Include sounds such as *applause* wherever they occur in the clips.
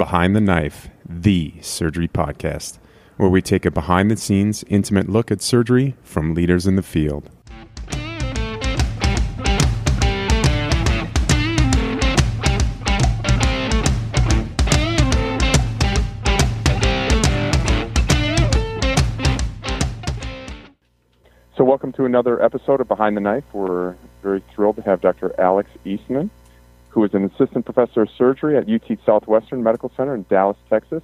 Behind the Knife, the surgery podcast, where we take a behind the scenes, intimate look at surgery from leaders in the field. So, welcome to another episode of Behind the Knife. We're very thrilled to have Dr. Alex Eastman, who is an assistant professor of surgery at UT Southwestern Medical Center in Dallas, Texas.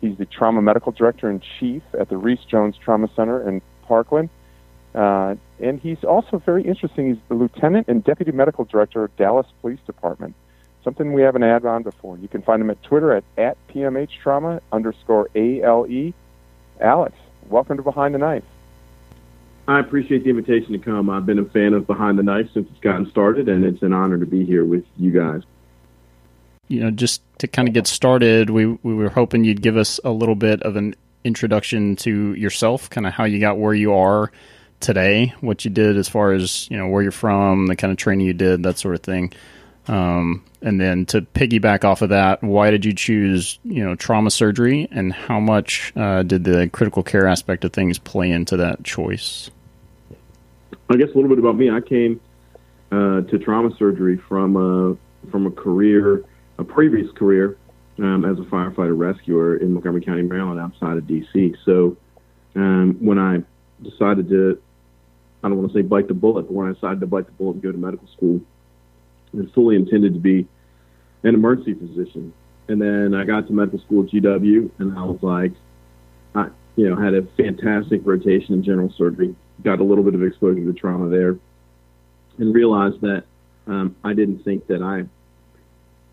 He's the trauma medical director in chief at the Rees-Jones Trauma Center in Parkland. Uh, and he's also very interesting. He's the lieutenant and deputy medical director of Dallas Police Department, something we haven't had on before. You can find him at Twitter at, at PMHTrauma underscore ALE. Alex, welcome to Behind the Knife. I appreciate the invitation to come. I've been a fan of Behind the Knife since it's gotten started, and it's an honor to be here with you guys. You know, just to kind of get started, we we were hoping you'd give us a little bit of an introduction to yourself, kind of how you got where you are today, what you did as far as you know where you're from, the kind of training you did, that sort of thing. Um, and then to piggyback off of that, why did you choose you know trauma surgery, and how much uh, did the critical care aspect of things play into that choice? I guess a little bit about me. I came uh, to trauma surgery from a from a career, a previous career um, as a firefighter rescuer in Montgomery County, Maryland, outside of D.C. So um, when I decided to, I don't want to say bite the bullet, but when I decided to bite the bullet and go to medical school, I fully intended to be an emergency physician. And then I got to medical school at GW, and I was like, I, you know, had a fantastic rotation in general surgery got a little bit of exposure to trauma there, and realized that um, I didn't think that I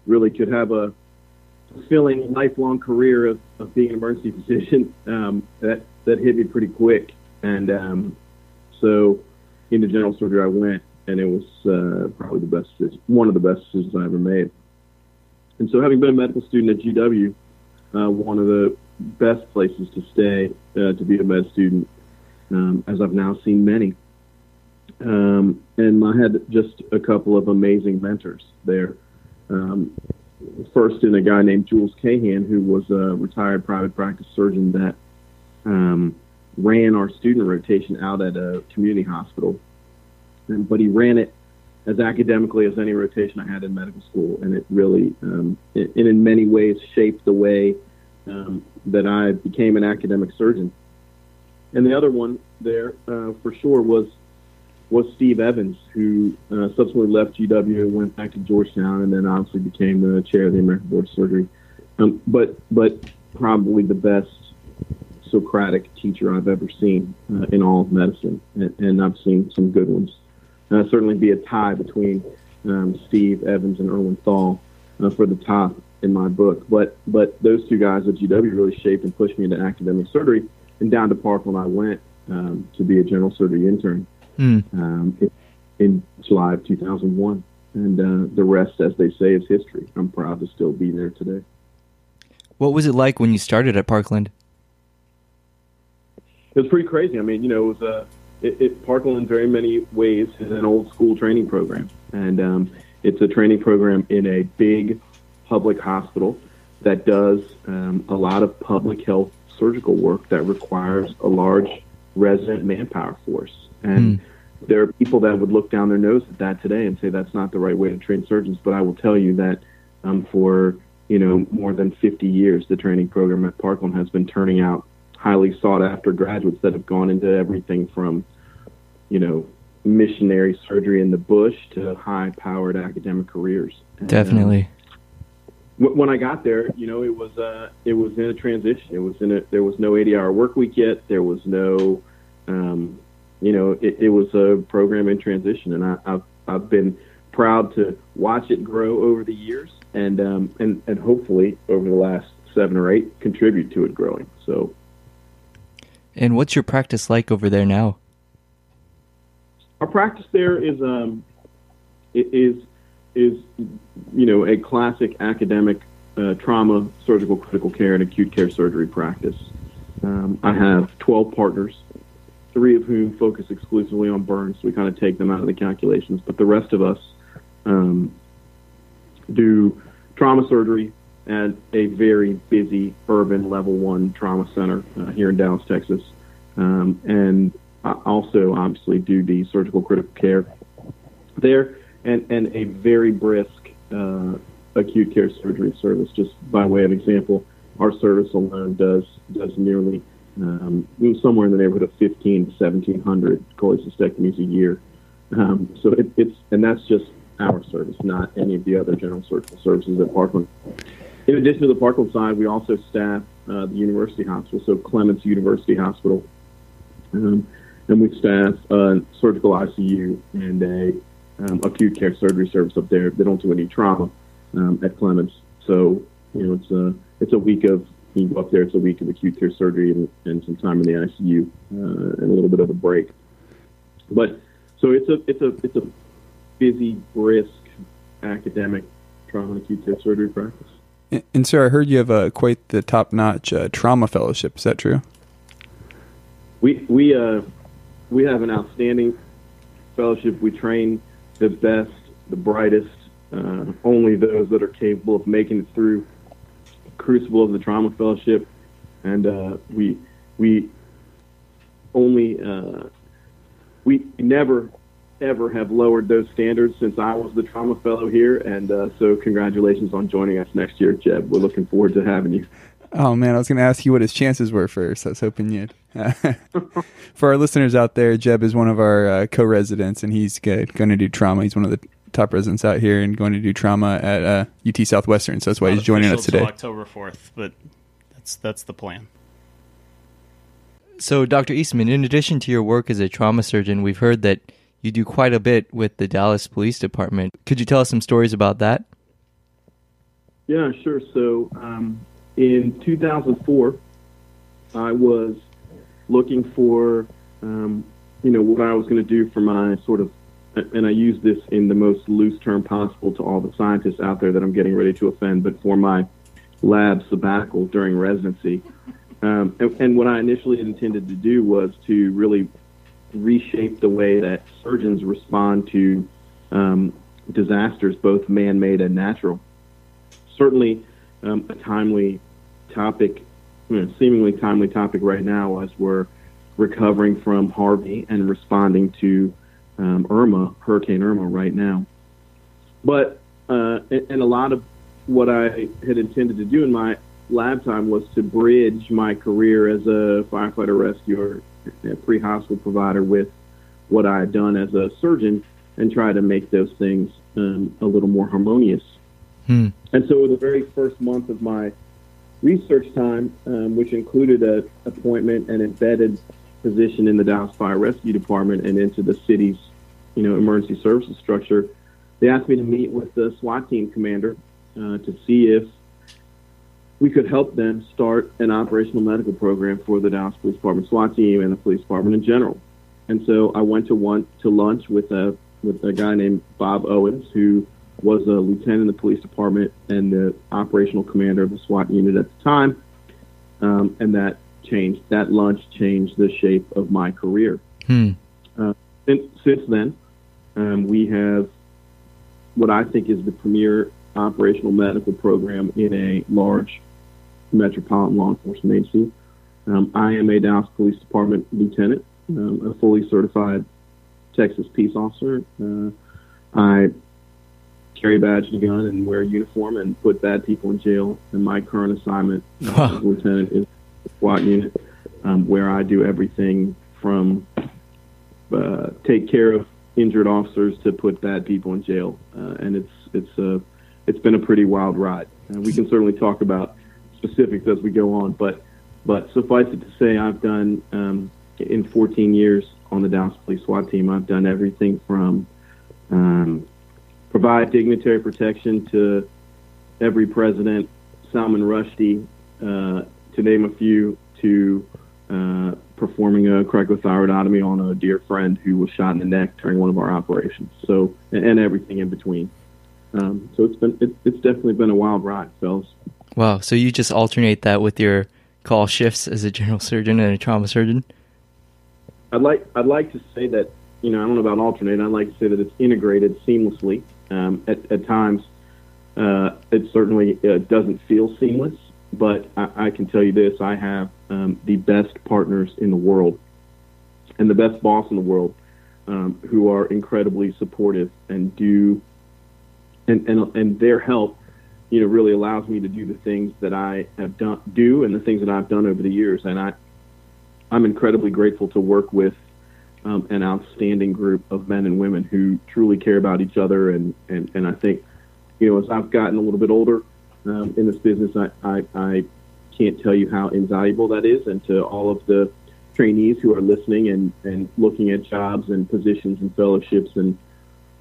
really could have a fulfilling lifelong career of, of being an emergency *laughs* physician. Um, that that hit me pretty quick, and um, so into general surgery I went, and it was uh, probably the best, one of the best decisions I ever made. And so, having been a medical student at GW, uh, one of the best places to stay uh, to be a med student um, as I've now seen many. Um, and I had just a couple of amazing mentors there. Um, first, in a guy named Jules Cahan, who was a retired private practice surgeon that um, ran our student rotation out at a community hospital. And, but he ran it as academically as any rotation I had in medical school, and it really, um, it, and in many ways, shaped the way um, that I became an academic surgeon. And the other one there uh, for sure was was Steve Evans, who uh, subsequently left GW went back to Georgetown, and then obviously became the chair of the American Board of Surgery. Um, but but probably the best Socratic teacher I've ever seen uh, in all of medicine, and, and, I've seen some good ones. Uh, certainly be a tie between um, Steve Evans and Erwin Thal uh, for the top in my book. But but those two guys at GW really shaped and pushed me into academic surgery and down to Parkland I went um, to be a general surgery intern mm. um, in, in, July of 2001. And uh, the rest, as they say, is history. I'm proud to still be there today. What was it like when you started at Parkland? It was pretty crazy. I mean, you know, it was a uh, it, it, Parkland in very many ways is an old school training program, and um, it's a training program in a big public hospital that does um, a lot of public health surgical work that requires a large resident manpower force. And mm. there are people that would look down their nose at that today and say that's not the right way to train surgeons. But I will tell you that um, for you know more than 50 years, the training program at Parkland has been turning out highly sought after graduates that have gone into everything from you know missionary surgery in the bush to high powered academic careers. And, Definitely. Um, when I got there, you know, it was uh, it was in a transition. It was in a there was no 80 hour work week yet. There was no, um, you know, it, it was a program in transition, and I, I've I've been proud to watch it grow over the years, and um, and and hopefully over the last seven or eight contribute to it growing. So. And what's your practice like over there now? Our practice there is um, is is, you know, a classic academic uh, trauma, surgical critical care, and acute care surgery practice. Um, I have 12 partners, three of whom focus exclusively on burns. We kind of take them out of the calculations, but the rest of us um, do trauma surgery, at a very busy urban level one trauma center uh, here in Dallas, Texas. Um, and I also obviously do the surgical critical care there and, and a very brisk uh, acute care surgery service. Just by way of example, our service alone does does nearly um, somewhere in the neighborhood of 15 to 1700 cholecystectomies a year. Um, so it, it's and that's just our service, not any of the other general surgical services at Parkland. In addition to the Parkland side, we also staff uh, the university hospital, so Clements University Hospital, um, and we staff a surgical ICU and a um, acute care surgery service up there. They don't do any trauma um, at Clements, so you know it's a it's a week of you go up there. It's a week of acute care surgery and, and some time in the ICU uh, and a little bit of a break. But so it's a it's a it's a busy, brisk academic trauma and acute care surgery practice. And, and sir, I heard you have a quite the top notch uh, trauma fellowship. Is that true? We we uh we have an outstanding fellowship. We train the best, the brightest, uh, only those that are capable of making it through the crucible of the trauma fellowship, and uh, we we only uh, we never ever have lowered those standards since I was the trauma fellow here, and uh, so congratulations on joining us next year, Jeb. We're looking forward to having you. Oh man, I was going to ask you what his chances were first. I was hoping you'd. *laughs* For our listeners out there, Jeb is one of our uh, co-residents, and he's going to do trauma. He's one of the top residents out here, and going to do trauma at uh, UT Southwestern. So that's why Not he's joining us today. October fourth, but that's that's the plan. So, Dr. Eastman, in addition to your work as a trauma surgeon, we've heard that you do quite a bit with the Dallas Police Department. Could you tell us some stories about that? Yeah, sure. So um, in 2004, I was looking for, um, you know, what I was going to do for my sort of, and I use this in the most loose term possible to all the scientists out there that I'm getting ready to offend, but for my lab sabbatical during residency. Um, and, and what I initially intended to do was to really reshape the way that surgeons respond to um, disasters, both man-made and natural. Certainly, um, a timely topic, you know, seemingly timely topic right now as we're recovering from Harvey and responding to um, Irma, Hurricane Irma, right now. But uh, and, a lot of what I had intended to do in my lab time was to bridge my career as a firefighter rescuer, a pre-hospital provider, with what I had done as a surgeon, and try to make those things um, a little more harmonious. Hmm. And so, the very first month of my research time, um, which included a appointment and embedded position in the Dallas Fire Rescue Department and into the city's, you know, emergency services structure, they asked me to meet with the SWAT team commander uh, to see if we could help them start an operational medical program for the Dallas Police Department SWAT team and the police department in general. And so I went to one to lunch with a with a guy named Bob Owens, who was a lieutenant in the police department and the operational commander of the SWAT unit at the time. Um, and that changed. That lunch changed the shape of my career. Hmm. Since, since then, um, we have what I think is the premier operational medical program in a large metropolitan law enforcement agency. Um, I am a Dallas Police Department lieutenant, um, a fully certified Texas peace officer. Uh, I carry a badge and a gun and wear a uniform and put bad people in jail. And my current assignment uh, Wow. as lieutenant is the SWAT unit, um, where I do everything from uh, take care of injured officers to put bad people in jail. Uh, and it's it's a it's been a pretty wild ride. And we can certainly talk about specifics as we go on, but but suffice it to say, I've done um, in 14 years on the Dallas Police SWAT team. I've done everything from um, provide dignitary protection to every president, Salman Rushdie, uh, to name a few, to uh, performing a cricothyroidotomy on a dear friend who was shot in the neck during one of our operations. So and, and everything in between. Um, so it's been it, it's definitely been a wild ride, fellas. Wow. So you just alternate that with your call shifts as a general surgeon and a trauma surgeon? I'd like I'd like to say that you know I don't know about alternate. I'd like to say that it's integrated seamlessly. Um, at, at times, Uh, it certainly uh, doesn't feel seamless, but I, I, can tell you this: I have um, the best partners in the world and the best boss in the world, um, who are incredibly supportive and do, and, and and their help, you know, really allows me to do the things that I have done, do, and the things that I've done over the years, and I, I'm incredibly grateful to work with um, an outstanding group of men and women who truly care about each other. And, and, and I think, you know, as I've gotten a little bit older um, in this business, I, I, I can't tell you how invaluable that is. And to all of the trainees who are listening and, and looking at jobs and positions and fellowships and,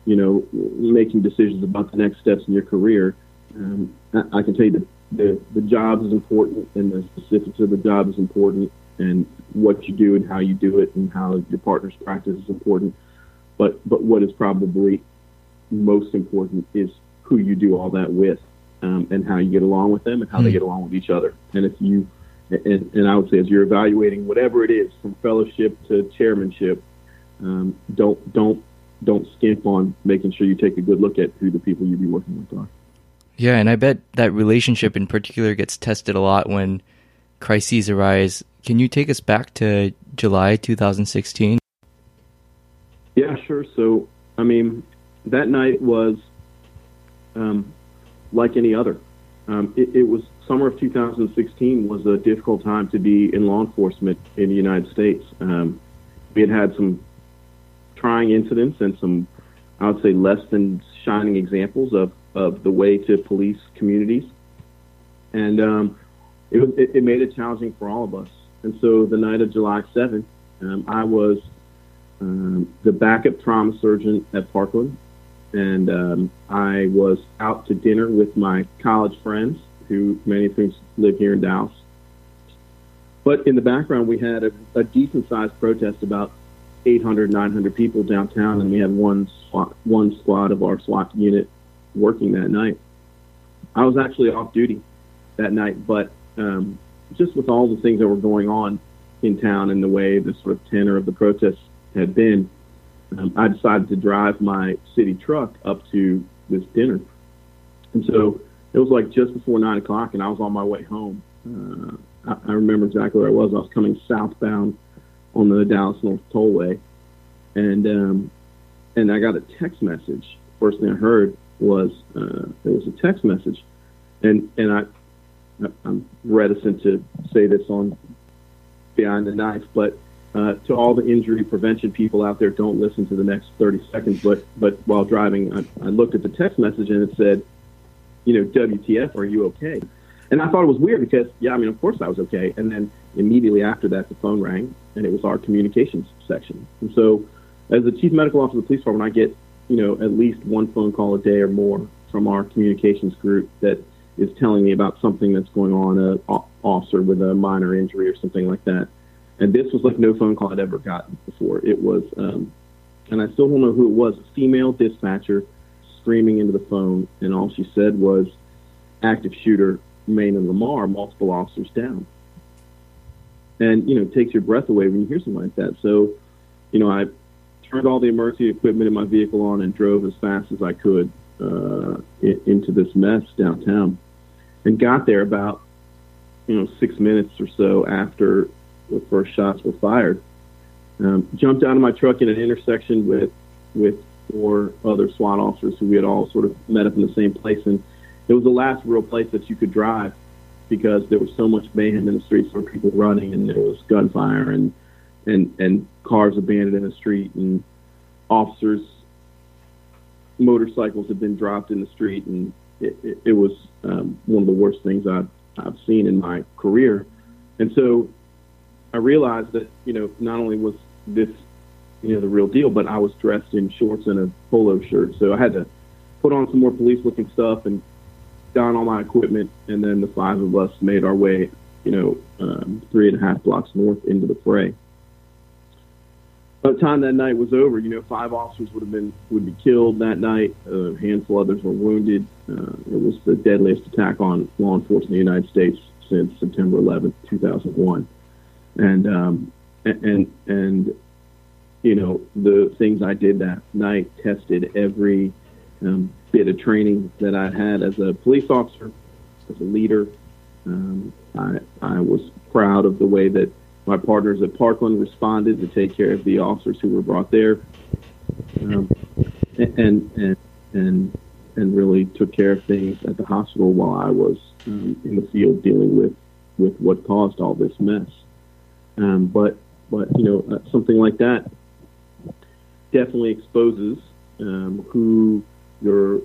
you know, making decisions about the next steps in your career, um, I, I can tell you that the, the job is important and the specifics of the job is important and what you do and how you do it and how your partner's practice is important. But but what is probably most important is who you do all that with um, and how you get along with them and how mm. they hmm. get along with each other. And if you and, and I would say as you're evaluating whatever it is from fellowship to chairmanship, um, don't don't don't skimp on making sure you take a good look at who the people you be working with are. Yeah, and I bet that relationship in particular gets tested a lot when crises arise can you take us back to July 2016? Yeah, sure. So, I mean, that night was um, like any other. Um, it, it, was summer of 2016 was a difficult time to be in law enforcement in the United States. Um, we had had some trying incidents and some, I would say, less than shining examples of, of the way to police communities. And um, it, was, it, it made it challenging for all of us. And so the night of July 7th, um, I was um, the backup trauma surgeon at Parkland. And um, I was out to dinner with my college friends, who many of whom live here in Dallas. But in the background, we had a, a decent sized protest, about 800, 900 people downtown, and we had one one squad of our SWAT unit working that night. I was actually off duty that night, but um, just with all the things that were going on in town and the way the sort of tenor of the protests had been, um, I decided to drive my city truck up to this dinner. And so it was like just before nine o'clock, and I was on my way home. Uh, I, I remember exactly where I was. I was coming southbound on the Dallas North Tollway, and um, and I got a text message. First thing I heard was uh, there was a text message, and and I I'm reticent to say this on Behind the Knife, but uh, to all the injury prevention people out there, don't listen to the next 30 seconds. But but while driving, I, I looked at the text message and it said, you know, WTF, are you okay? And I thought it was weird because, yeah, I mean, of course I was okay. And then immediately after that, the phone rang, and it was our communications section. And so, as the chief medical officer of the police department, I get, you know, at least one phone call a day or more from our communications group that is telling me about something that's going on, a officer with a minor injury or something like that. And this was like no phone call I'd ever gotten before. It was, um, and I still don't know who it was, a female dispatcher screaming into the phone, and all she said was, active shooter, Main and Lamar, multiple officers down. And, you know, it takes your breath away when you hear something like that. So, you know, I turned all the emergency equipment in my vehicle on and drove as fast as I could uh, into this mess downtown and got there about you know six minutes or so after the first shots were fired. Um, jumped out of my truck in an intersection with with four other SWAT officers who we had all sort of met up in the same place, and it was the last real place that you could drive because there was so much mayhem in the streets. There were people running, and there was gunfire, and and and cars abandoned in the street, and officers motorcycles had been dropped in the street, and it, it, it was um, one of the worst things I've, I've seen in my career. And so I realized that, you know, not only was this, you know, the real deal, but I was dressed in shorts and a polo shirt. So I had to put on some more police looking stuff and don all my equipment. And then the five of us made our way, you know, um, three and a half blocks north into the fray by the time that night was over, you know, five officers would have been would be killed that night. A handful others were wounded. Uh, it was the deadliest attack on law enforcement in the United States since September 11, 2001. And um, and and you know the things I did that night tested every um, bit of training that I had as a police officer, as a leader. Um, I, I was proud of the way that my partners at Parkland responded to take care of the officers who were brought there, um, and and and and really took care of things at the hospital while I was um, in the field dealing with with what caused all this mess. Um, but but you know uh, something like that definitely exposes um, who your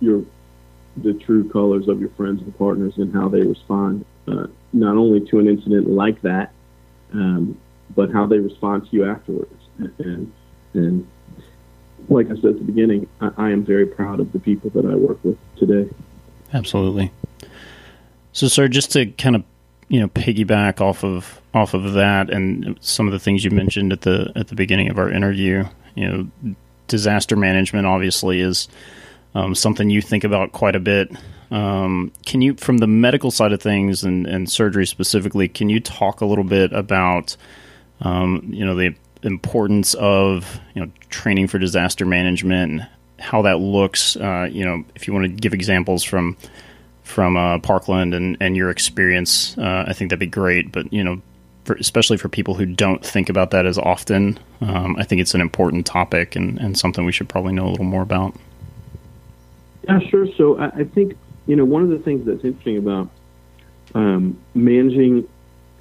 your the true colors of your friends and partners and how they respond uh, not only to an incident like that, um, but how they respond to you afterwards. And and like I said at the beginning, I, I am very proud of the people that I work with today. Absolutely. So, sir, just to kind of you know piggyback off of off of that and some of the things you mentioned at the at the beginning of our interview, you know, disaster management obviously is um, something you think about quite a bit. Um, can you, from the medical side of things and, and surgery specifically, can you talk a little bit about, um, you know, the importance of you know training for disaster management and how that looks? Uh, you know, if you want to give examples from from uh, Parkland and, and your experience, uh, I think that'd be great. But you know, for, especially for people who don't think about that as often, um, I think it's an important topic and, and something we should probably know a little more about. Yeah, sure. So I, I think you know one of the things that's interesting about um, managing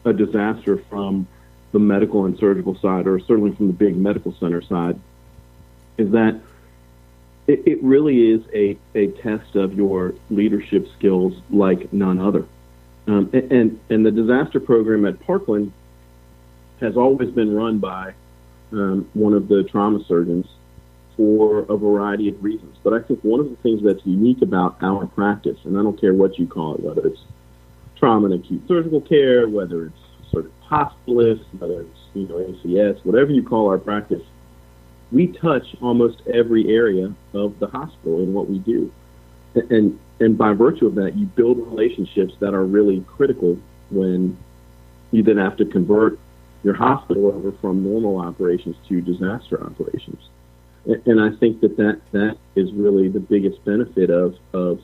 a disaster from the medical and surgical side, or certainly from the big medical center side, is that it, it really is a, a test of your leadership skills like none other. Um, and, and, the disaster program at Parkland has always been run by um, one of the trauma surgeons for a variety of reasons. But I think one of the things that's unique about our practice, and I don't care what you call it, whether it's trauma and acute surgical care, whether it's sort of hospitalist, whether it's you know ACS, whatever you call our practice, we touch almost every area of the hospital in what we do, and and by virtue of that, you build relationships that are really critical when you then have to convert your hospital over from normal operations to disaster operations and I think that that, that is really the biggest benefit of of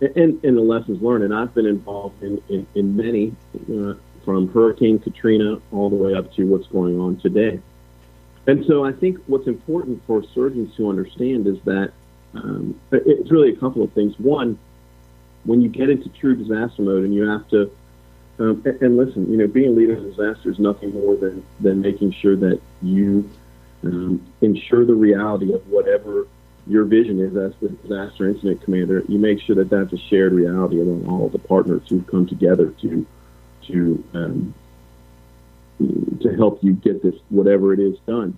and, and the lessons learned. And I've been involved in in, in many uh, from Hurricane Katrina all the way up to what's going on today. And so I think what's important for surgeons to understand is that um, it's really a couple of things. One, when you get into true disaster mode and you have to um, and, listen, you know, being a leader in disaster is nothing more than than making sure that you um, ensure the reality of whatever your vision is as the disaster incident commander. You make sure that that's a shared reality among all the partners who've come together to to um, to help you get this whatever it is done.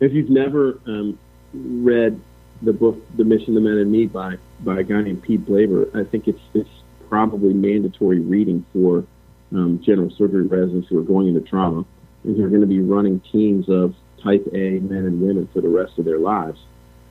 If you've never um, read the book "The Mission, the Men, and Me" by by a guy named Pete Blaber, I think it's it's probably mandatory reading for um, general surgery residents who are going into trauma and who are going to be running teams of type A men and women for the rest of their lives.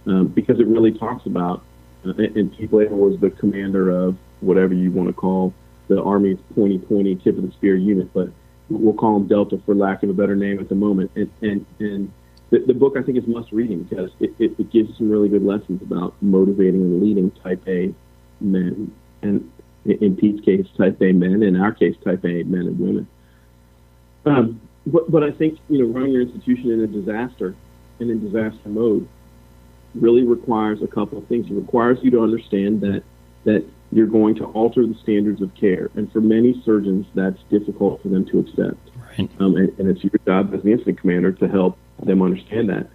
Um, because it really talks about, uh, and Pete Blaber was the commander of whatever you want to call the Army's pointy, pointy tip of the spear unit, but we'll call them Delta for lack of a better name at the moment. And, and, and the, the book I think is must reading because it, it, it gives some really good lessons about motivating and leading type A men, and in Pete's case, type A men, in our case, type A men and women. Um, but, but I think you know running your institution in a disaster and in disaster mode really requires a couple of things. It requires you to understand that that you're going to alter the standards of care, and for many surgeons, that's difficult for them to accept. Right. Um, and, and it's your job as the incident commander to help them understand that.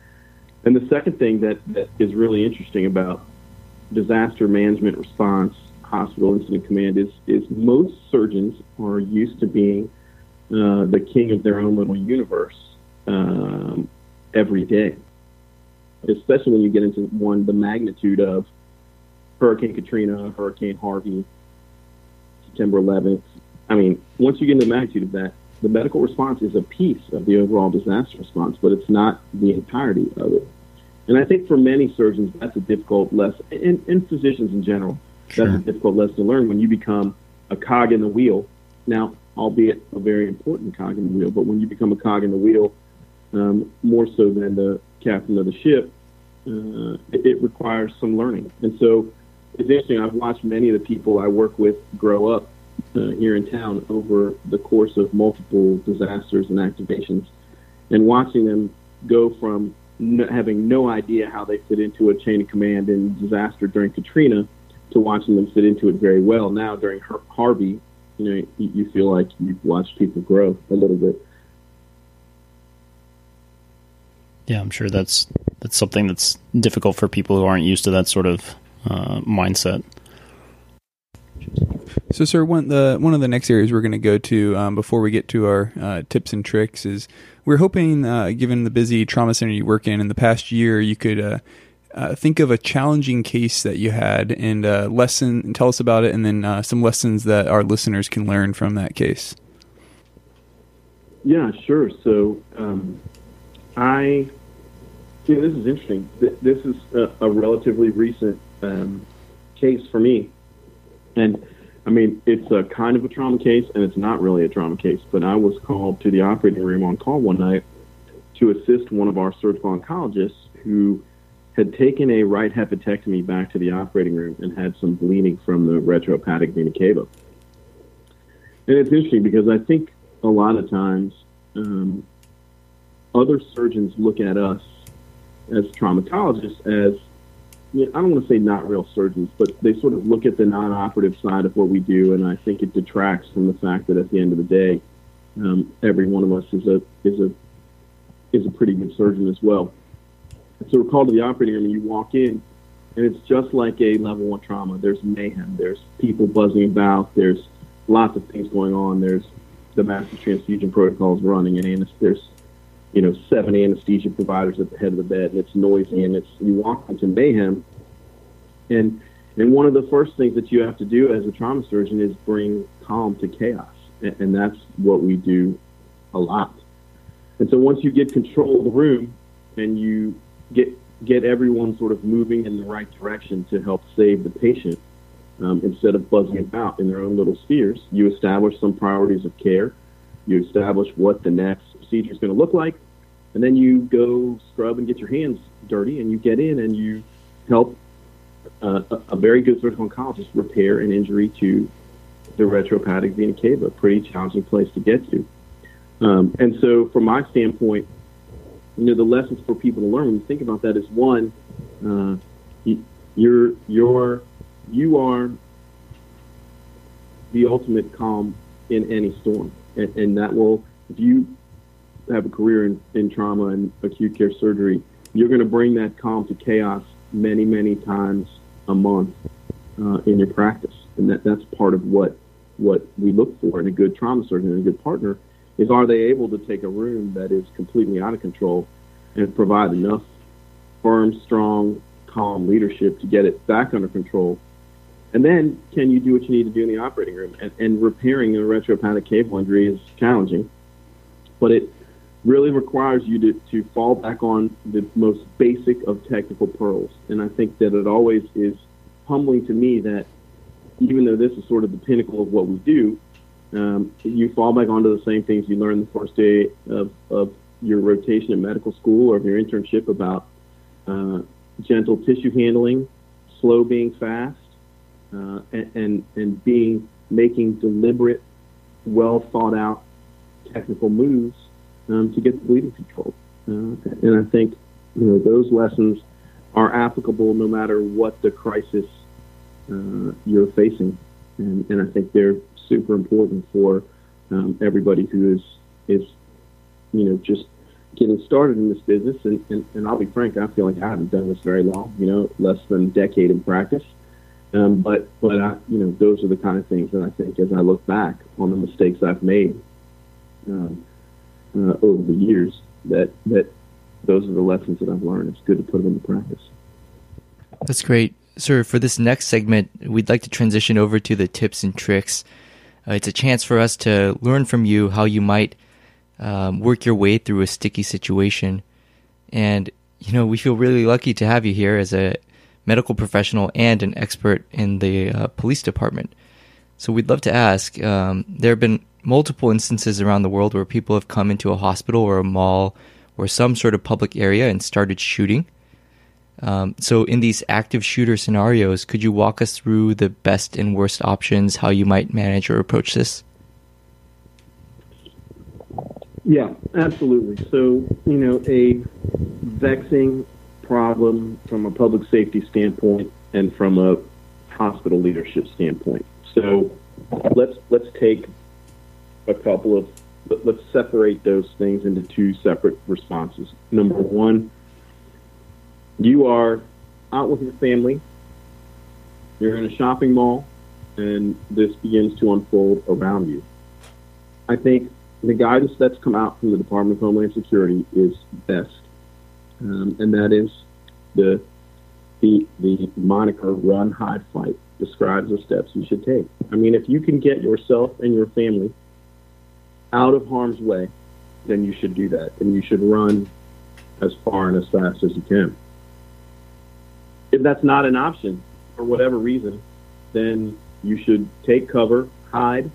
And the second thing that, that is really interesting about disaster management response, hospital incident command is is most surgeons are used to being uh, the king of their own little universe um, every day. Especially when you get into one the magnitude of Hurricane Katrina, Hurricane Harvey, September 11th. I mean, once you get into the magnitude of that, the medical response is a piece of the overall disaster response, but it's not the entirety of it. And I think for many surgeons, that's a difficult lesson, and, and physicians in general, sure. that's a difficult lesson to learn when you become a cog in the wheel. Now, albeit a very important cog in the wheel. But when you become a cog in the wheel, um, more so than the captain of the ship, uh, it, it requires some learning. And so it's interesting. I've watched many of the people I work with grow up uh, here in town over the course of multiple disasters and activations, and watching them go from having no idea how they fit into a chain of command in disaster during Katrina to watching them fit into it very well now during Har- Harvey. You know, you, you feel like you've watched people grow a little bit. Yeah, I'm sure that's that's something that's difficult for people who aren't used to that sort of uh, mindset. So, sir, one the one of the next areas we're going to go to um, before we get to our uh, tips and tricks is we're hoping, uh, given the busy trauma center you work in in the past year, you could uh, think of a challenging case that you had and a uh, lesson, tell us about it, and then uh, some lessons that our listeners can learn from that case. Yeah, sure. So, um, I yeah, this is interesting. This is a, a relatively recent um, case for me, and I mean, it's a kind of a trauma case, and it's not really a trauma case. But I was called to the operating room on call one night to assist one of our surgical oncologists who had taken a right hepatectomy back to the operating room and had some bleeding from the retrohepatic vena cava. And it's interesting because I think a lot of times um, other surgeons look at us as traumatologists as I don't want to say not real surgeons, but they sort of look at the non-operative side of what we do, and I think it detracts from the fact that at the end of the day, um, every one of us is a is a is a pretty good surgeon as well. So we're called to the operating room, and you walk in, and it's just like a level one trauma. There's mayhem. There's people buzzing about. There's lots of things going on. There's the massive transfusion protocols running, and there's you know, seven anesthesia providers at the head of the bed, and it's noisy, and it's you walk into mayhem, and and one of the first things that you have to do as a trauma surgeon is bring calm to chaos, and, and that's what we do a lot. And so once you get control of the room, and you get get everyone sort of moving in the right direction to help save the patient, um, instead of buzzing about in their own little spheres, you establish some priorities of care. You establish what the next procedure is going to look like, and then you go scrub and get your hands dirty, and you get in and you help uh, a, very good surgical oncologist repair an injury to the retrohepatic vena cava, pretty challenging place to get to. Um, and so, from my standpoint, you know, the lessons for people to learn. When you think about that is one, uh, you, you're you're you are the ultimate calm in any storm, and, and that will if you have a career in, in trauma and acute care surgery, you're going to bring that calm to chaos many, many times a month uh, in your practice, and that that's part of what what we look for in a good trauma surgeon and a good partner is are they able to take a room that is completely out of control and provide enough firm, strong, calm leadership to get it back under control. And then can you do what you need to do in the operating room? And, and repairing a retrohepatic caval injury is challenging, but it really requires you to, to fall back on the most basic of technical pearls. And I think that it always is humbling to me that even though this is sort of the pinnacle of what we do, um, you fall back onto the same things you learned the first day of, of your rotation in medical school or of your internship about uh, gentle tissue handling, slow being fast, uh, and, and, and being making deliberate, well thought out technical moves um, to get the bleeding controlled. Uh, and I think you know those lessons are applicable no matter what the crisis uh, you're facing, and, and I think they're super important for um, everybody who is is you know just getting started in this business. And, and, and I'll be frank, I feel like I haven't done this very long. You know, less than a decade in practice. Um, but but I, you know, those are the kind of things that I think, as I look back on the mistakes I've made, um, uh, over the years that that those are the lessons that I've learned. It's good to put them into practice. That's great, sir. For this next segment, we'd like to transition over to the tips and tricks. Uh, it's a chance for us to learn from you how you might um, work your way through a sticky situation, and you know we feel really lucky to have you here as a medical professional and an expert in the uh, police department. So we'd love to ask. Um, there have been multiple instances around the world where people have come into a hospital or a mall or some sort of public area and started shooting. Um, so, in these active shooter scenarios, could you walk us through the best and worst options, how you might manage or approach this? Yeah, absolutely. So, you know, a vexing problem from a public safety standpoint and from a hospital leadership standpoint. So, let's let's take a couple of let's separate those things into two separate responses. Number one, you are out with your family, you're in a shopping mall, and this begins to unfold around you. I think the guidance that's come out from the Department of Homeland Security is best, um, and that is the the the moniker "run, hide, fight" describes the steps you should take. I mean, if you can get yourself and your family out of harm's way, then you should do that, and you should run as far and as fast as you can. If that's not an option for whatever reason, then you should take cover, hide,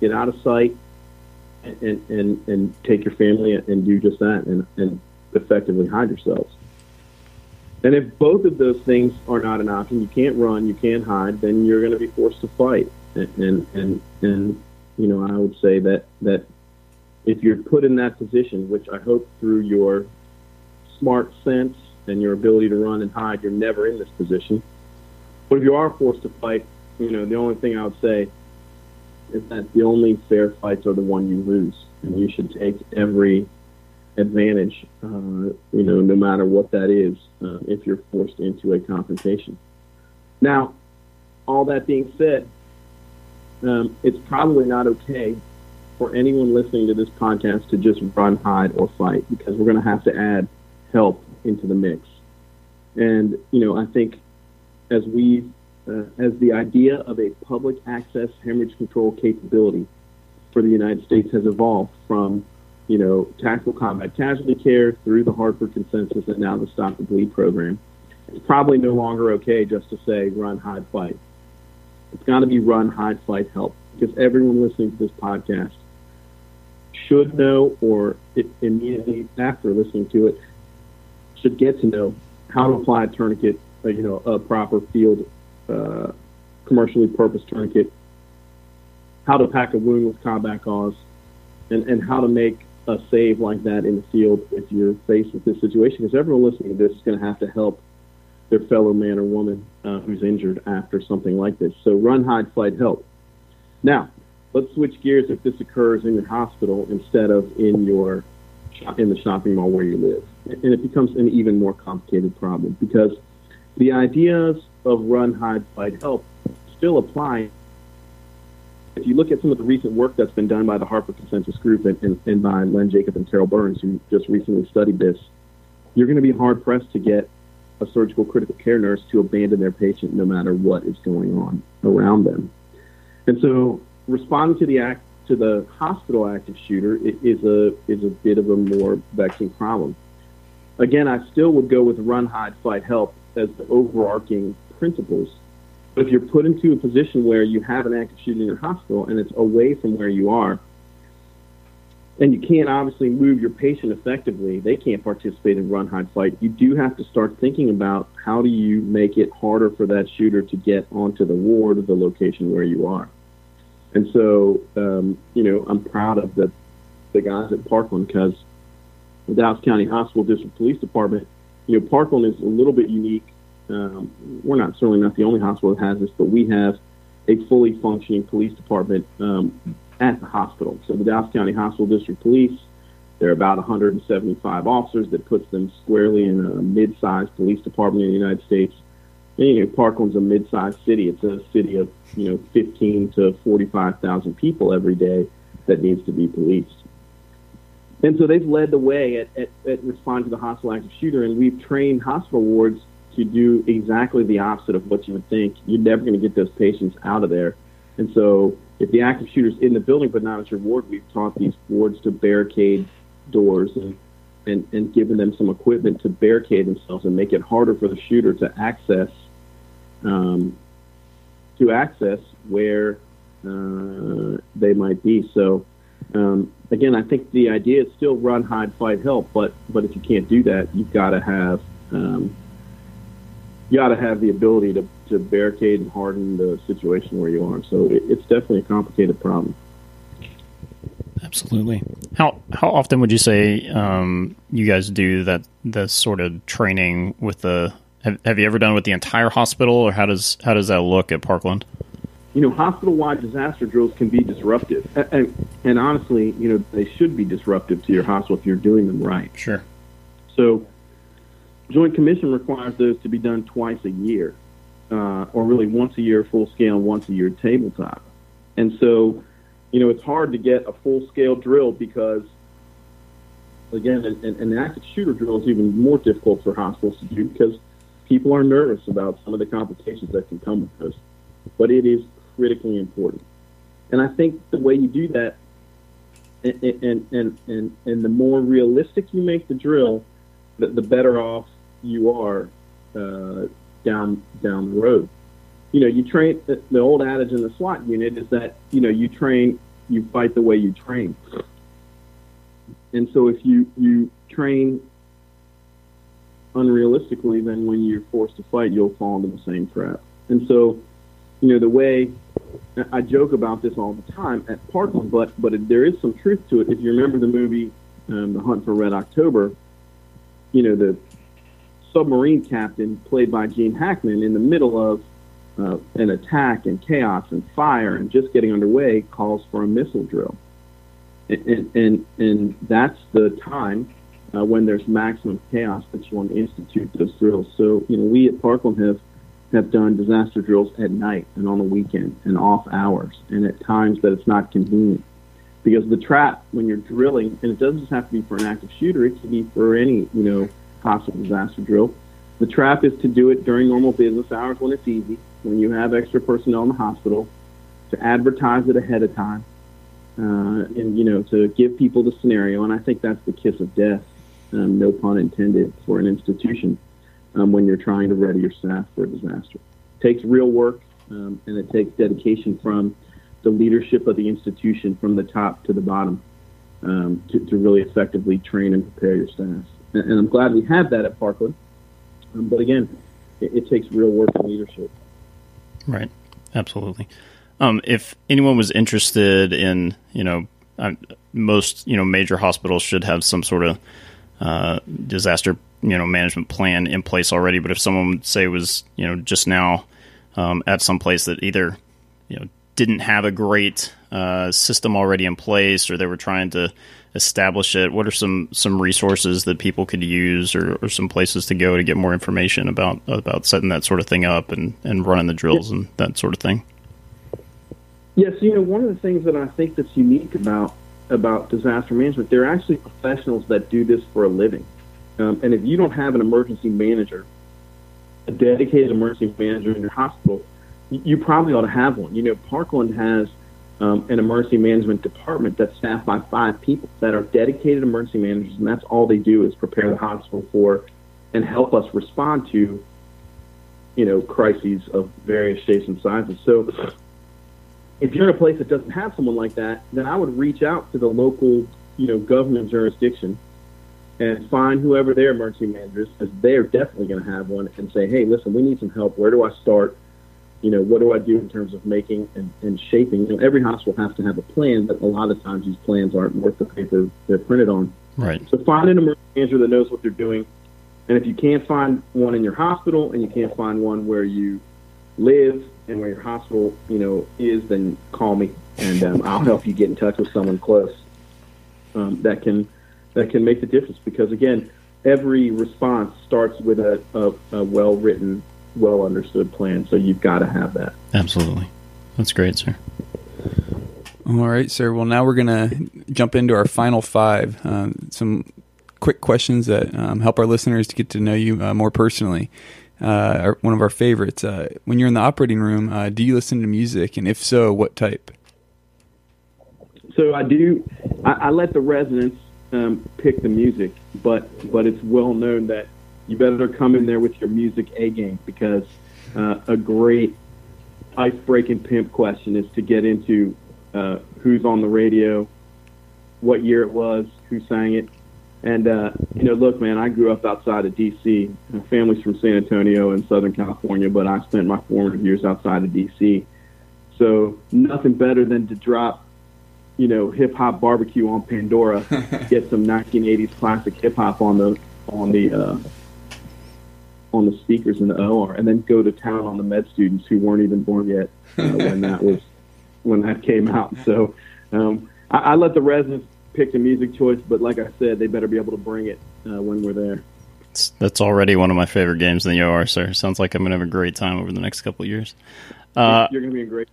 get out of sight, and and and take your family and do just that, and and effectively hide yourselves. And if both of those things are not an option, you can't run, you can't hide, then you're going to be forced to fight. And and and, and you know, I would say that that if you're put in that position, which I hope through your smart sense and your ability to run and hide, you're never in this position. But if you are forced to fight, you know, the only thing I would say is that the only fair fights are the one you lose, and you should take every advantage, uh, you know, no matter what that is, uh, if you're forced into a confrontation. Now, all that being said, um, it's probably not okay for anyone listening to this podcast to just run, hide, or fight because we're going to have to add help into the mix. And, you know, I think as we, uh, as the idea of a public access hemorrhage control capability for the United States has evolved from, you know, tactical combat casualty care through the Hartford Consensus and now the Stop the Bleed program, it's probably no longer okay just to say run, hide, fight. It's got to be run, hide, fight, help because everyone listening to this podcast should know or immediately after listening to it should get to know how to apply a tourniquet, uh, you know, a proper field, uh, commercially purposed tourniquet, how to pack a wound with combat gauze, and, and how to make a save like that in the field if you're faced with this situation. Because everyone listening to this is going to have to help their fellow man or woman uh, who's injured after something like this. So run, hide, fight, help. Now, let's switch gears if this occurs in your hospital instead of in your in the shopping mall where you live, and it becomes an even more complicated problem because the ideas of run, hide, fight, help still apply. If you look at some of the recent work that's been done by the Hartford Consensus Group and, and, and by Len Jacob and Karyl Burns, who just recently studied this, you're going to be hard pressed to get a surgical critical care nurse to abandon their patient no matter what is going on around them. And so responding to the act to the hospital active shooter is a is a bit of a more vexing problem. Again, I still would go with run, hide, fight, help as the overarching principles. But if you're put into a position where you have an active shooter in your hospital and it's away from where you are, and you can't obviously move your patient effectively, they can't participate in run, hide, fight. You do have to start thinking about how do you make it harder for that shooter to get onto the ward the location where you are. And so, um, you know, I'm proud of the the guys at Parkland because the Dallas County Hospital District Police Department, you know, Parkland is a little bit unique. Um, we're not certainly not the only hospital that has this, but we have a fully functioning police department um, at the hospital. So the Dallas County Hospital District Police, there are about 175 officers that puts them squarely in a mid-sized police department in the United States you know, Parkland's a mid-sized city. It's a city of you know 15 to 45,000 people every day that needs to be policed. And so they've led the way at, at, at responding to the hostile active shooter, and we've trained hospital wards to do exactly the opposite of what you would think. You're never going to get those patients out of there. And so if the active shooter's in the building but not at your ward, we've taught these wards to barricade doors and and, and given them some equipment to barricade themselves and make it harder for the shooter to access um, to access where uh, they might be. So um, again, I think the idea is still run, hide, fight, help. But but if you can't do that, you've got to have um, you got to have the ability to, to barricade and harden the situation where you are. So it, it's definitely a complicated problem. Absolutely. How how often would you say um, you guys do that the sort of training with the? Have, have you ever done with the entire hospital, or how does how does that look at Parkland? You know, hospital-wide disaster drills can be disruptive, and, and, honestly, you know, they should be disruptive to your hospital if you're doing them right. Sure. So, Joint Commission requires those to be done twice a year, uh, or really once a year full scale, once a year tabletop. And so, you know, it's hard to get a full scale drill because, again, an, an active shooter drill is even more difficult for hospitals to do because people are nervous about some of the complications that can come with those. But it is critically important. And I think the way you do that, and and and and, and the more realistic you make the drill, the, the better off you are uh, down down the road. You know, you train. The, the old adage in the SWAT unit is that you know you train, you fight the way you train. And so if you you train unrealistically, then when you're forced to fight, you'll fall into the same trap. And so, you know, the way I joke about this all the time at Parkland, but but there is some truth to it. If you remember the movie um, The Hunt for Red October, you know the submarine captain played by Gene Hackman in the middle of uh, an attack and chaos and fire and just getting underway calls for a missile drill, and and and, and that's the time uh, when there's maximum chaos that you want to institute those drills. So you know we at Parkland have have done disaster drills at night and on the weekend and off hours and at times that it's not convenient. Because the trap when you're drilling, and it doesn't just have to be for an active shooter, it can be for any, you know, possible disaster drill. The trap is to do it during normal business hours when it's easy, when you have extra personnel in the hospital, to advertise it ahead of time, uh, and you know to give people the scenario. And I think that's the kiss of death, um, no pun intended, for an institution um, when you're trying to ready your staff for a disaster. It takes real work, um, and it takes dedication from the leadership of the institution, from the top to the bottom, um, to, to really effectively train and prepare your staff and, and I'm glad we have that at Parkland. Um, but again, it, it, takes real work and leadership. Right, absolutely. Um, if anyone was interested in, you know, uh, most you know major hospitals should have some sort of uh, disaster you know management plan in place already. But if someone say was you know just now um, at some place that either you know didn't have a great uh, system already in place, or they were trying to establish it? What are some some resources that people could use, or, or some places to go to get more information about about setting that sort of thing up and, and running the drills and that sort of thing? Yes, you know one of the things that I think that's unique about about disaster management, there are actually professionals that do this for a living. Um, and if you don't have an emergency manager, a dedicated emergency manager in your hospital, you probably ought to have one. You know, Parkland has um, an emergency management department that's staffed by five people that are dedicated emergency managers, and that's all they do is prepare the hospital for and help us respond to, you know, crises of various shapes and sizes. So, if you're in a place that doesn't have someone like that, then I would reach out to the local, you know, government jurisdiction and find whoever their emergency manager is, because they're definitely going to have one, and say, hey, listen, we need some help. Where do I start? you know, what do I do in terms of making and, and shaping? You know, every hospital has to have a plan, but a lot of times these plans aren't worth the paper they're printed on. Right. So find an emergency manager that knows what they're doing. And if you can't find one in your hospital and you can't find one where you live and where your hospital, you know, is, then call me and um, I'll help you get in touch with someone close um, that can that can make the difference. Because again, every response starts with a, a, a well written well understood plan. So you've got to have that. Absolutely. That's great, sir. All right, sir. Well, now we're going to jump into our final five. Um, some quick questions that um, help our listeners to get to know you uh, more personally. Uh, one of our favorites. Uh, when you're in the operating room, uh, do you listen to music? And if so, what type? So I do. I, I let the residents um, pick the music, but but it's well known that you better come in there with your music A game because uh, a great ice breaking pimp question is to get into uh, who's on the radio, what year it was, who sang it, And uh, you know, look, man, I grew up outside of D.C. My family's from San Antonio in Southern California, but I spent my formative years outside of D.C. So nothing better than to drop, you know, hip hop barbecue on Pandora, *laughs* get some 1980s classic hip hop on the on the uh, on the speakers in the OR, and then go to town on the med students who weren't even born yet uh, when that *laughs* was when that came out. So um, I, I let the residents pick a music choice, but like I said, they better be able to bring it uh, when we're there. It's, that's already one of my favorite games in the OR, sir. Sounds like I'm going to have a great time over the next couple of years. Uh, You're going to be a great.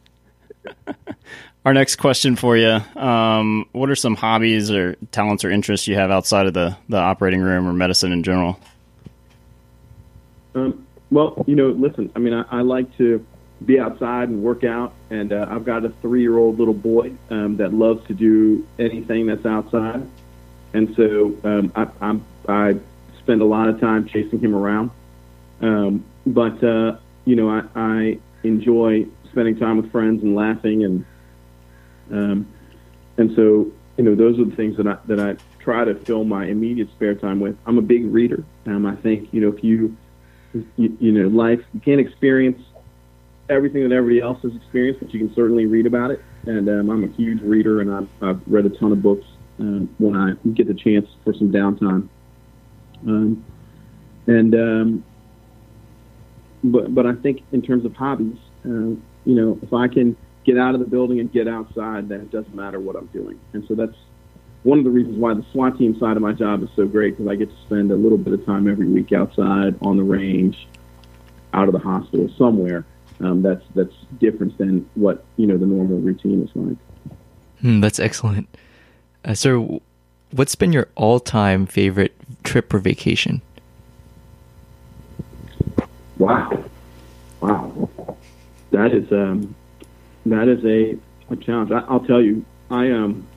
*laughs* Our next question for you: um, What are some hobbies or talents or interests you have outside of the the operating room or medicine in general? Um, well, you know, listen. I mean, I, I like to be outside and work out. And uh, I've got a three year old little boy um, that loves to do anything that's outside. And so um, I, I'm, I spend a lot of time chasing him around. Um, but, uh, you know, I, I enjoy spending time with friends and laughing. And, um, and so, you know, those are the things that I, that I try to fill my immediate spare time with. I'm a big reader. Um, I think, you know, if you, you, you know, life, you can't experience everything that everybody else has experienced, but you can certainly read about it. And um, I'm a huge reader, and I've, I've read a ton of books um, when I get the chance for some downtime. Um, and um, but but I think in terms of hobbies, uh, you know, if I can get out of the building and get outside, then it doesn't matter what I'm doing. And so that's one of the reasons why the SWAT team side of my job is so great because I get to spend a little bit of time every week outside on the range, out of the hospital somewhere um, that's that's different than what you know the normal routine is like. Hmm, that's excellent. Uh, sir, what's been your all-time favorite trip or vacation? Wow, wow, that is um, that is a, a challenge. I, will tell you, I um,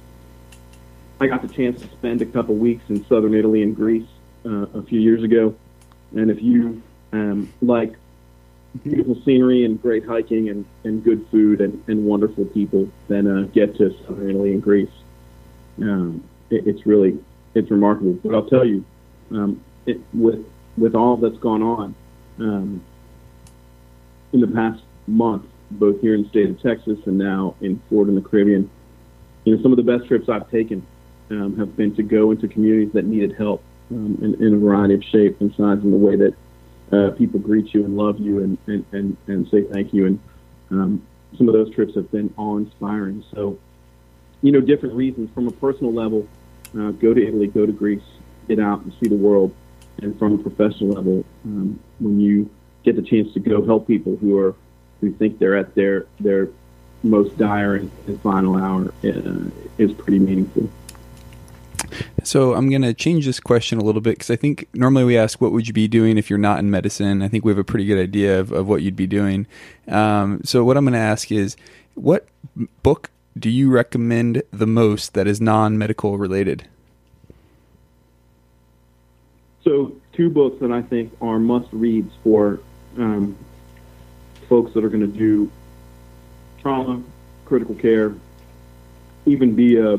I got the chance to spend a couple weeks in southern Italy and Greece uh, a few years ago, and if you um, like beautiful scenery and great hiking and, and good food and, and wonderful people than uh, get to southern Italy and Greece. Um, it, it's really it's remarkable. But I'll tell you, um, it, with with all that's gone on um, in the past month, both here in the state of Texas and now in Florida and the Caribbean, you know, some of the best trips I've taken um, have been to go into communities that needed help um, in, in a variety of shapes and sizes in the way that uh, people greet you and love you and, and, and, and say thank you. And um, some of those trips have been awe inspiring. So, you know, different reasons from a personal level, uh, go to Italy, go to Greece, get out and see the world. And from a professional level, um, when you get the chance to go help people who are who think they're at their their most dire and, and final hour, uh, is pretty meaningful. So I'm going to change this question a little bit because I think normally we ask, what would you be doing if you're not in medicine? I think we have a pretty good idea of, of what you'd be doing. Um, so what I'm going to ask is, what book do you recommend the most that is non-medical related? So two books that I think are must reads for um, folks that are going to do trauma, critical care, even be a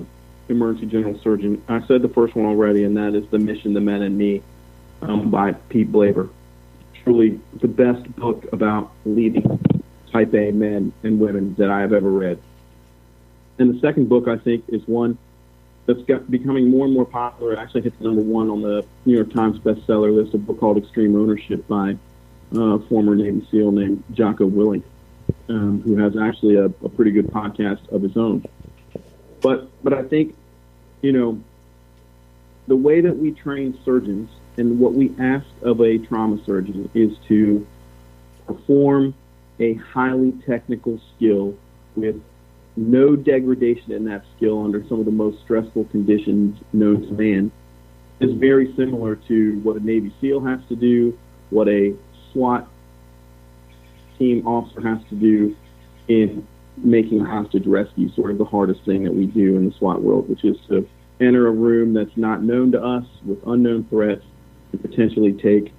emergency general surgeon. I said the first one already, and that is The Mission, The Men and Me um, by Pete Blaber. Truly the best book about leading type A men and women that I have ever read. And the second book, I think, is one that's got, becoming more and more popular. It actually hits number one on the New York Times bestseller list, a book called Extreme Ownership by uh, a former Navy SEAL named Jocko Willink, um, who has actually a, a pretty good podcast of his own. But but I think, you know, the way that we train surgeons and what we ask of a trauma surgeon is to perform a highly technical skill with no degradation in that skill under some of the most stressful conditions known to man is very similar to what a Navy SEAL has to do, what a SWAT team officer has to do in making a hostage rescue sort of the hardest thing that we do in the SWAT world, which is to enter a room that's not known to us with unknown threats and potentially take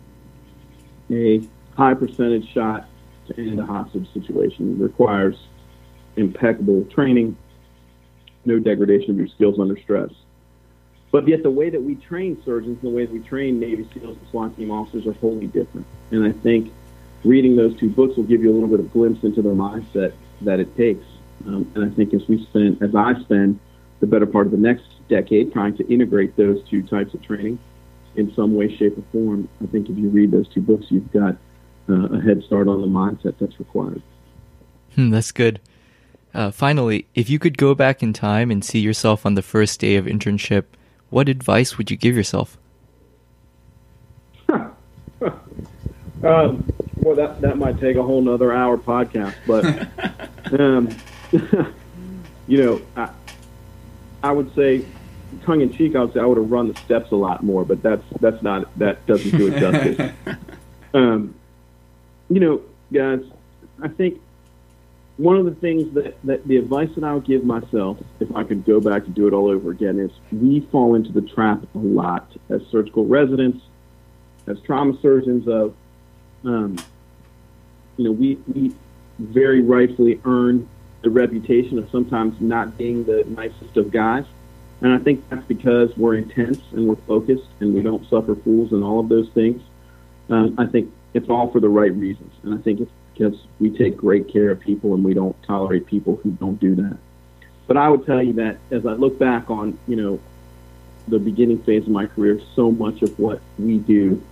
a high percentage shot to end a hostage situation. It requires impeccable training, no degradation of your skills under stress. but yet the way that we train surgeons and the way that we train Navy SEALs and SWAT team officers are wholly different. And I think reading those two books will give you a little bit of glimpse into their mindset that it takes. Um, and I think as we spend, as I spend the better part of the next decade trying to integrate those two types of training in some way, shape, or form, I think if you read those two books, you've got uh, a head start on the mindset that's required. Hmm, that's good. Uh, finally, if you could go back in time and see yourself on the first day of internship, what advice would you give yourself? *laughs* Um, well, that that might take a whole nother hour podcast, but *laughs* um, *laughs* you know, I, I would say, tongue in cheek, I would say I would have run the steps a lot more, but that's that's not that doesn't do it justice. *laughs* um, you know, guys, I think one of the things that, that the advice that I would give myself, if I could go back and do it all over again, is we fall into the trap a lot as surgical residents, as trauma surgeons of um, you know, we, we very rightfully earn the reputation of sometimes not being the nicest of guys. And I think that's because we're intense and we're focused and we don't suffer fools and all of those things. Um, I think it's all for the right reasons. And I think it's because we take great care of people and we don't tolerate people who don't do that. But I would tell you that as I look back on, you know, the beginning phase of my career, so much of what we do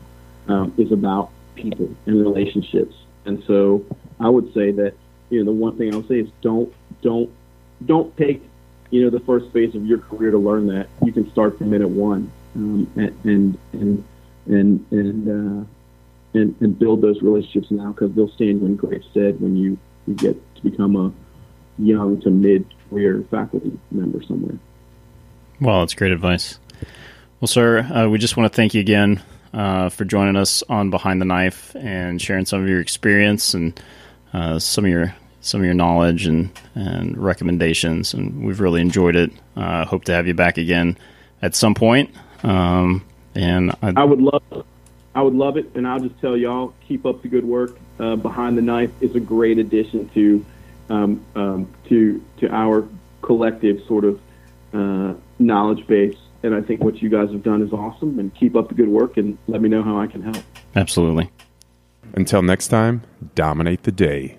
um, is about people and relationships. And so I would say that you know the one thing I would say is don't don't don't take you know the first phase of your career to learn that. You can start from minute one um, and and and and and, uh, and and build those relationships now because they'll stand you in great stead when you you get to become a young to mid career faculty member somewhere. Well, that's great advice. Well, sir, uh, we just want to thank you again uh, for joining us on Behind the Knife and sharing some of your experience and uh, some of your some of your knowledge and and recommendations. And we've really enjoyed it. Uh, hope to have you back again at some point. Um, and I'd, I would love, I would love it. And I'll just tell y'all, keep up the good work. Uh, Behind the Knife is a great addition to um, um, to to our collective sort of uh, knowledge base and I think what you guys have done is awesome. And keep up the good work, and let me know how I can help. Absolutely. Until next time, dominate the day.